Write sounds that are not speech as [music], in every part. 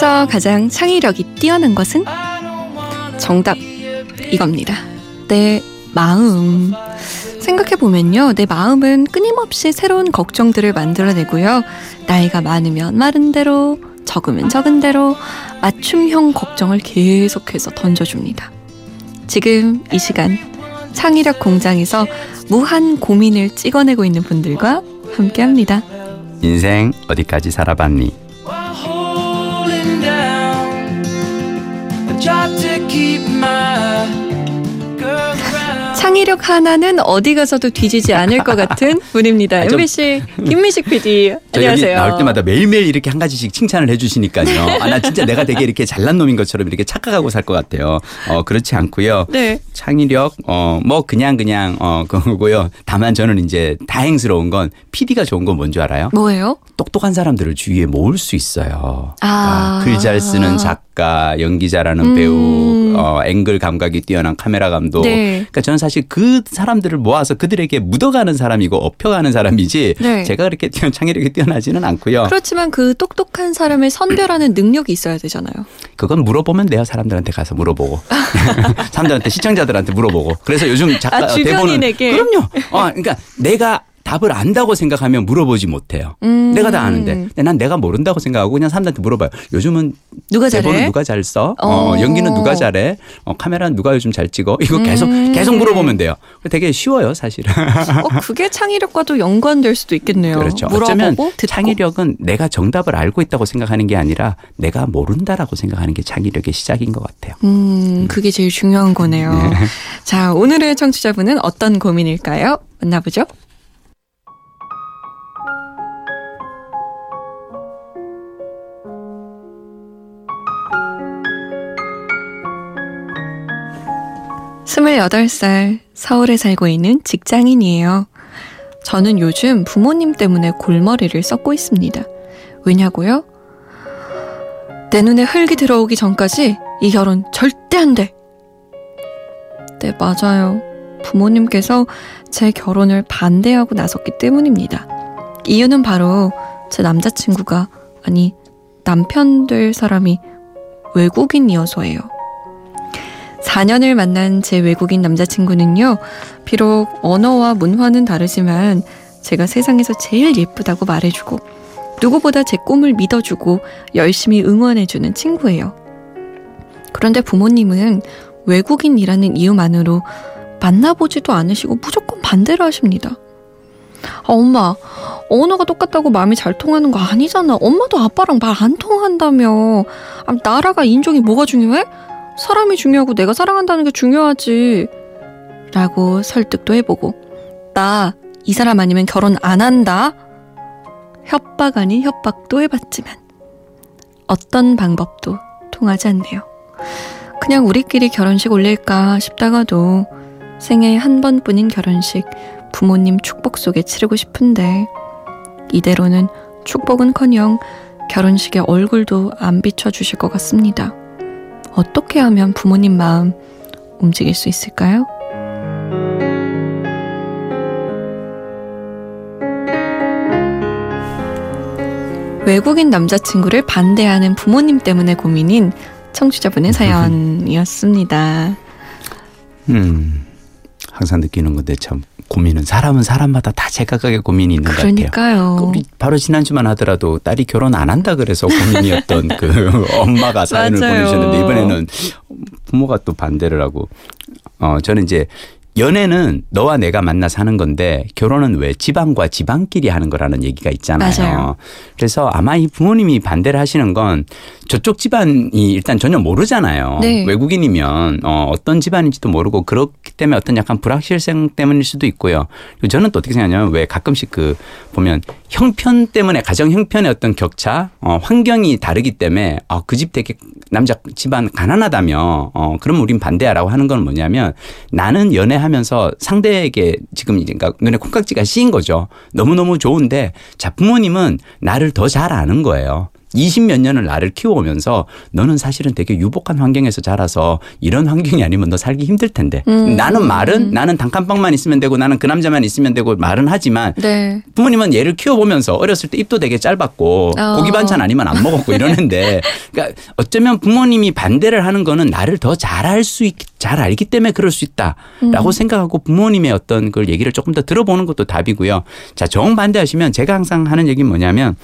세상에서 가장 창의력이 뛰어난 것은? 정답, 이겁니다. 내 마음. 생각해보면요. 내 마음은 끊임없이 새로운 걱정들을 만들어내고요. 나이가 많으면 많은 대로, 적으면 적은 대로 맞춤형 걱정을 계속해서 던져줍니다. 지금 이 시간 창의력 공장에서 무한 고민을 찍어내고 있는 분들과 함께 합니다. 인생 어디까지 살아봤니? 창의력 하나는 어디 가서도 뒤지지 않을 것 같은 분입니다. 아, 좀- MBC 김미식 PD. 저 여기. 나올 때마다 매일매일 이렇게 한 가지씩 칭찬을 해주시니까요. 아, 나 진짜 내가 되게 이렇게 잘난 놈인 것처럼 이렇게 착각하고 살 것 같아요. 어, 그렇지 않고요. 네. 창의력, 어, 뭐 그냥 그냥, 어, 그거고요. 다만 저는 이제 다행스러운 건 PD가 좋은 건 뭔 줄 알아요? 뭐예요? 똑똑한 사람들을 주위에 모을 수 있어요. 아. 글잘 쓰는 작가, 연기 잘하는 음. 배우, 어, 앵글 감각이 뛰어난 카메라 감독. 네. 그러니까 저는 사실 그 사람들을 모아서 그들에게 묻어가는 사람이고 업혀가는 사람이지. 네. 제가 그렇게 뛰어 [laughs] 창의력이 뛰어 나지는 않고요. 그렇지만 그 똑똑한 사람을 선별하는 능력이 있어야 되잖아요. 그건 물어보면 돼요. 사람들한테 가서 물어보고. [laughs] 사람들한테 시청자들한테 물어보고. 그래서 요즘 작가 아? 대본은 그럼요. 어, 그러니까 내가 답을 안다고 생각하면 물어보지 못해요. 음. 내가 다 아는데. 근데 난 내가 모른다고 생각하고 그냥 사람들한테 물어봐요. 요즘은 누가 잘해? 대본은 누가 잘 써? 어, 어. 연기는 누가 잘해? 어, 카메라는 누가 요즘 잘 찍어? 이거 계속 음. 계속 물어보면 돼요. 되게 쉬워요, 사실은. 어, 그게 창의력과도 연관될 수도 있겠네요. 그렇죠. 어쩌면 듣고. 창의력은 내가 정답을 알고 있다고 생각하는 게 아니라 내가 모른다라고 생각하는 게 창의력의 시작인 것 같아요. 음, 그게 제일 중요한 거네요. 자, 오늘의 청취자분은 어떤 고민일까요? 만나보죠. 스물여덟 살 서울에 살고 있는 직장인이에요. 저는 요즘 부모님 때문에 골머리를 썩고 있습니다. 왜냐고요? 내 눈에 흙이 들어오기 전까지 이 결혼 절대 안 돼. 네, 맞아요. 부모님께서 제 결혼을 반대하고 나섰기 때문입니다. 이유는 바로 제 남자친구가, 아니, 남편 될 사람이 외국인이어서예요. 4년을 만난 제 외국인 남자친구는요, 비록 언어와 문화는 다르지만 제가 세상에서 제일 예쁘다고 말해주고, 누구보다 제 꿈을 믿어주고 열심히 응원해주는 친구예요. 그런데 부모님은 외국인이라는 이유만으로 만나보지도 않으시고 무조건 반대를 하십니다. 아, 엄마, 언어가 똑같다고 마음이 잘 통하는 거 아니잖아. 엄마도 아빠랑 말 안 통한다며. 아, 나라가 인종이 뭐가 중요해? 사람이 중요하고 내가 사랑한다는 게 중요하지. 라고 설득도 해보고. 나 이 사람 아니면 결혼 안 한다. 협박 아닌 협박도 해봤지만 어떤 방법도 통하지 않네요. 그냥 우리끼리 결혼식 올릴까 싶다가도 생애 한 번뿐인 결혼식 부모님 축복 속에 치르고 싶은데 이대로는 축복은커녕 결혼식에 얼굴도 안 비춰주실 것 같습니다. 어떻게 하면 부모님 마음 움직일 수 있을까요? 외국인 남자친구를 반대하는 부모님 때문에 고민인 청취자분의 사연이었습니다. 음, 항상 느끼는 건데 참 고민은 사람은 사람마다 다 제각각의 고민이 있는 것 같아요. 그 그러니까요. 우리 바로 지난주만 하더라도 딸이 결혼 안 한다 그래서 고민이었던 그 [laughs] 엄마가 사연을. 보내주셨는데 이번에는 부모가 또 반대를 하고 어 저는 이제 연애는 너와 내가 만나 사는 건데 결혼은 왜 지방과 지방끼리 하는 거라는 얘기가 있잖아요. 맞아요. 그래서 아마 이 부모님이 반대를 하시는 건 저쪽 집안이 일단 전혀 모르잖아요. 네. 외국인이면 어, 어떤 집안인지도 모르고 그렇기 때문에 어떤 약간 불확실성 때문일 수도 있고요. 그리고 저는 또 어떻게 생각하냐면 왜 가끔씩 그 보면 형편 때문에 가정 형편의 어떤 격차, 어, 환경이 다르기 때문에 아, 그 집 되게 남자 집안 가난하다며 어, 그럼 우린 반대하라고 하는 건 뭐냐면 나는 연애 하면서 상대에게 지금 이제 그러니까 눈에 콩깍지가 씌인 거죠. 너무너무 좋은데 자 부모님은 나를 더 잘 아는 거예요. 20 몇 년을 나를 키워오면서 너는 사실은 되게 유복한 환경에서 자라서 이런 환경이 아니면 너 살기 힘들 텐데. 음. 나는 말은 나는 단칸방만 있으면 되고 나는 그 남자만 있으면 되고 말은 하지만 네. 부모님은 얘를 키워보면서 어렸을 때 입도 되게 짧았고 어. 고기 반찬 아니면 안 먹었고 이러는데 [laughs] 그러니까 어쩌면 부모님이 반대를 하는 거는 나를 더 잘할 수 있, 잘 알기 때문에 그럴 수 있다라고 생각하고 부모님의 어떤 그 얘기를 조금 더 들어보는 것도 답이고요. 자 정반대하시면 제가 항상 하는 얘기는 뭐냐면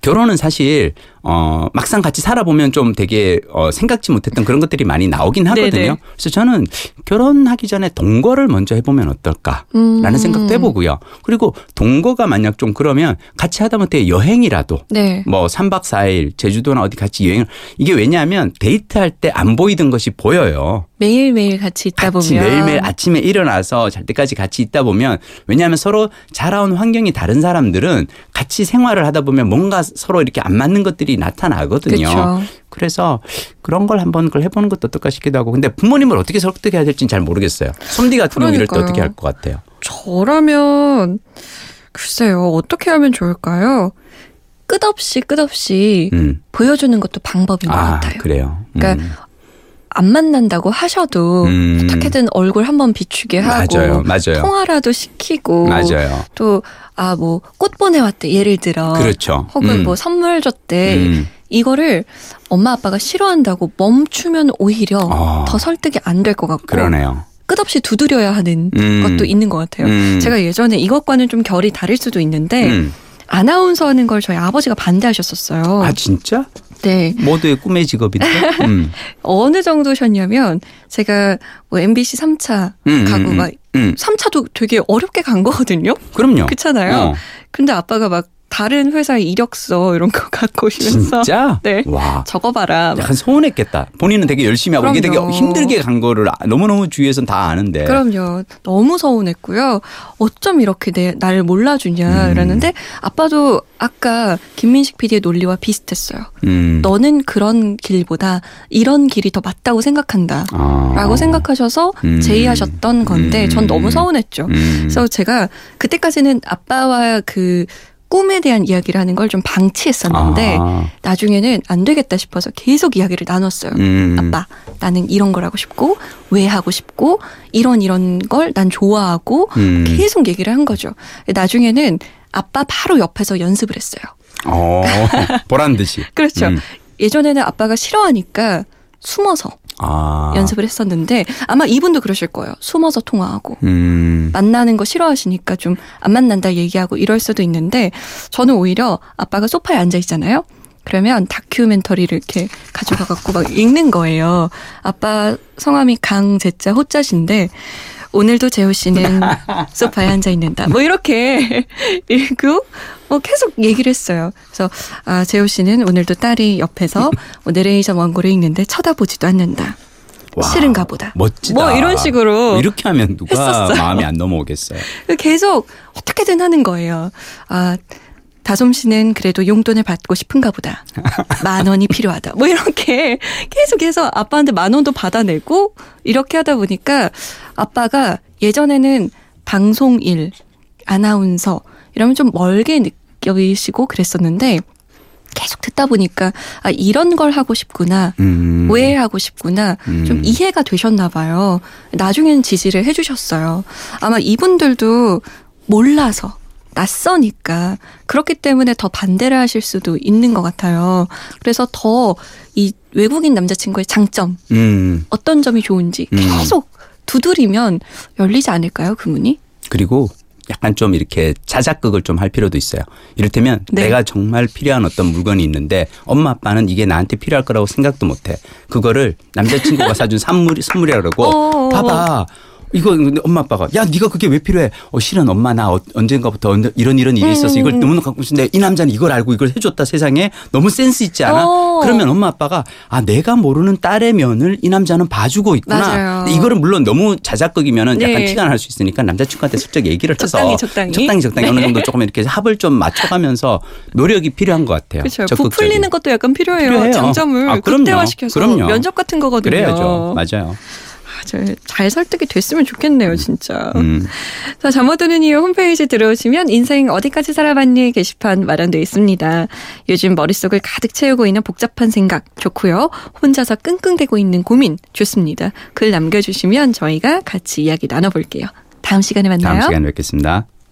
결혼은 사실 어 막상 같이 살아보면 좀 되게 어 생각지 못했던 그런 것들이 많이 나오긴 하거든요. 네네. 그래서 저는 결혼하기 전에 동거를 먼저 해보면 어떨까라는 음. 생각도 해보고요. 그리고 동거가 만약 좀 그러면 같이 하다못해 여행이라도 네. 뭐 3박 4일 제주도나 어디 같이 여행을 이게 왜냐하면 데이트할 때 안 보이던 것이 보여요. 매일매일 같이 있다 같이 보면 매일매일 아침에 일어나서 잘 때까지 같이 있다 보면 왜냐하면 서로 자라온 환경이 다른 사람들은 같이 생활을 하다 보면 뭔가 서로 이렇게 안 맞는 것들이 나타나거든요. 그쵸. 그래서 그런 걸 한번 그걸 해보는 것도 어떨까 싶기도 하고 근데 부모님을 어떻게 설득해야 될지는 잘 모르겠어요. 솜디 같은 경우 이럴 때. 어떻게 할 것 같아요? 저라면 글쎄요 어떻게 하면 좋을까요? 끝없이 끝없이 음. 보여주는 것도 방법인 것 아 같아요. 그래요. 그러니까 음. 안 만난다고 하셔도 음. 어떻게든 얼굴 한번 비추게 하고 맞아요, 맞아요. 통화라도 시키고 맞아요. 또 아 뭐 꽃 보내왔대 예를 들어 그렇죠. 혹은 음. 뭐 선물 줬대 음. 이거를 엄마 아빠가 싫어한다고 멈추면 오히려 어. 더 설득이 안 될 것 같고 그러네요. 끝없이 두드려야 하는 음. 것도 있는 것 같아요. 음. 제가 예전에 이것과는 좀 결이 다를 수도 있는데 음. 아나운서 하는 걸 저희 아버지가 반대하셨었어요. 아 진짜? 네. 모두의 꿈의 직업인데. [laughs] 음. 어느 정도셨냐면 제가 뭐 MBC 3차 음, 가구가 음, 음. 3차도 되게 어렵게 간 거거든요. 그럼요. 그렇잖아요. 어. 근데 아빠가 막 다른 회사의 이력서 이런 거 [laughs] 갖고 오시면서 진짜? 네. 와. 적어봐라. 막 약간 서운했겠다. 본인은 되게 열심히 하고 이게 되게 그럼요. 힘들게 간 거를 아- 너무너무 주위에선 다 아는데. 그럼요. 너무 서운했고요. 어쩜 이렇게 내, 나를 몰라주냐 음. 이러는데 아빠도 아까 김민식 PD의 논리와 비슷했어요. 음. 너는 그런 길보다 이런 길이 더 맞다고 생각한다. 아. 라고 생각하셔서 음. 제의하셨던 건데 전 너무 서운했죠. 음. 그래서 제가 그때까지는 아빠와 그 꿈에 대한 이야기를 하는 걸 좀 방치했었는데 아. 나중에는 안 되겠다 싶어서 계속 이야기를 나눴어요. 음. 아빠, 나는 이런 걸 하고 싶고 왜 하고 싶고 이런 이런 걸 난 좋아하고 음. 계속 얘기를 한 거죠. 나중에는 아빠 바로 옆에서 연습을 했어요. 어. 보란 듯이. [laughs] 그렇죠. 음. 예전에는 아빠가 싫어하니까 숨어서 아. 연습을 했었는데 아마 이분도 그러실 거예요. 숨어서 통화하고 음. 만나는 거 싫어하시니까 좀 안 만난다 얘기하고 이럴 수도 있는데 저는 오히려 아빠가 소파에 앉아 있잖아요. 그러면 다큐멘터리를 이렇게 가져가 갖고 막 읽는 거예요. 아빠 성함이 강제자 호자신데 오늘도 재호 씨는 [laughs] 소파에 앉아 있는다. 뭐 이렇게 [laughs] 읽고 뭐 계속 얘기를 했어요. 그래서 아 재호 씨는 오늘도 딸이 옆에서 뭐 내레이션 원고를 읽는데 쳐다보지도 않는다. 와. 싫은가 보다. 멋지다. 뭐 이런 식으로 이렇게 하면 누가 했었어요. 마음이 안 넘어오겠어요. 계속 어떻게든 하는 거예요. 아, 다솜 씨는 그래도 용돈을 받고 싶은가 보다. 만 원이 필요하다. 뭐 이렇게 [laughs] 계속해서 아빠한테 만 원도 받아내고 이렇게 하다 보니까 아빠가 예전에는 방송 일, 아나운서 이러면 좀 멀게 느껴지시고 그랬었는데 계속 듣다 보니까 아, 이런 걸 하고 싶구나. 음. 왜 하고 싶구나 음. 좀 이해가 되셨나 봐요. 나중엔 지지를 해주셨어요. 아마 이분들도 몰라서 낯서니까 그렇기 때문에 더 반대를 하실 수도 있는 것 같아요. 그래서 더 이 외국인 남자친구의 장점 음. 어떤 점이 좋은지 음. 계속 두드리면 열리지 않을까요 그 문이? 그리고 약간 좀 이렇게 자작극을 좀 할 필요도 있어요. 이를테면 네. 내가 정말 필요한 어떤 물건이 있는데 엄마 아빠는 이게 나한테 필요할 거라고 생각도 못 해. 그거를 남자친구가 사준 [laughs] 선물이 선물이라 그러고 어어어. 봐봐. 이거 엄마 아빠가 야 네가 그게 왜 필요해? 어 실은 엄마 나 어- 언젠가부터 이런 이런 일이 있어서 이걸 음. 너무 갖고 싶은데 이 남자는 이걸 알고 이걸 해줬다 세상에 너무 센스 있지 않아? 어. 그러면 엄마 아빠가 아 내가 모르는 딸의 면을 이 남자는 봐주고 있구나. 이거는 물론 너무 자작극이면은 약간 네. 티가 날 수 있으니까 남자친구한테 슬쩍 얘기를 해서 적당히, 적당히. 적당히 적당히 네. 어느 정도 조금 이렇게 합을 좀 맞춰가면서 노력이 필요한 것 같아요. 그렇죠. 부풀리는 것도 약간 필요해요. 필요해요. 장점을 아. 극대화시켜서 그럼요. 면접 같은 거거든요. 그래야죠. 맞아요. 맞아요. 잘 설득이 됐으면 좋겠네요, 진짜. 음. 자, 잠못 드는 이유 홈페이지 들어오시면 인생 어디까지 살아봤니 게시판 마련되어 있습니다. 요즘 머릿속을 가득 채우고 있는 복잡한 생각 좋고요. 혼자서 끙끙대고 있는 고민 좋습니다. 글 남겨주시면 저희가 같이 이야기 나눠볼게요. 다음 시간에 만나요. 다음 시간에 뵙겠습니다.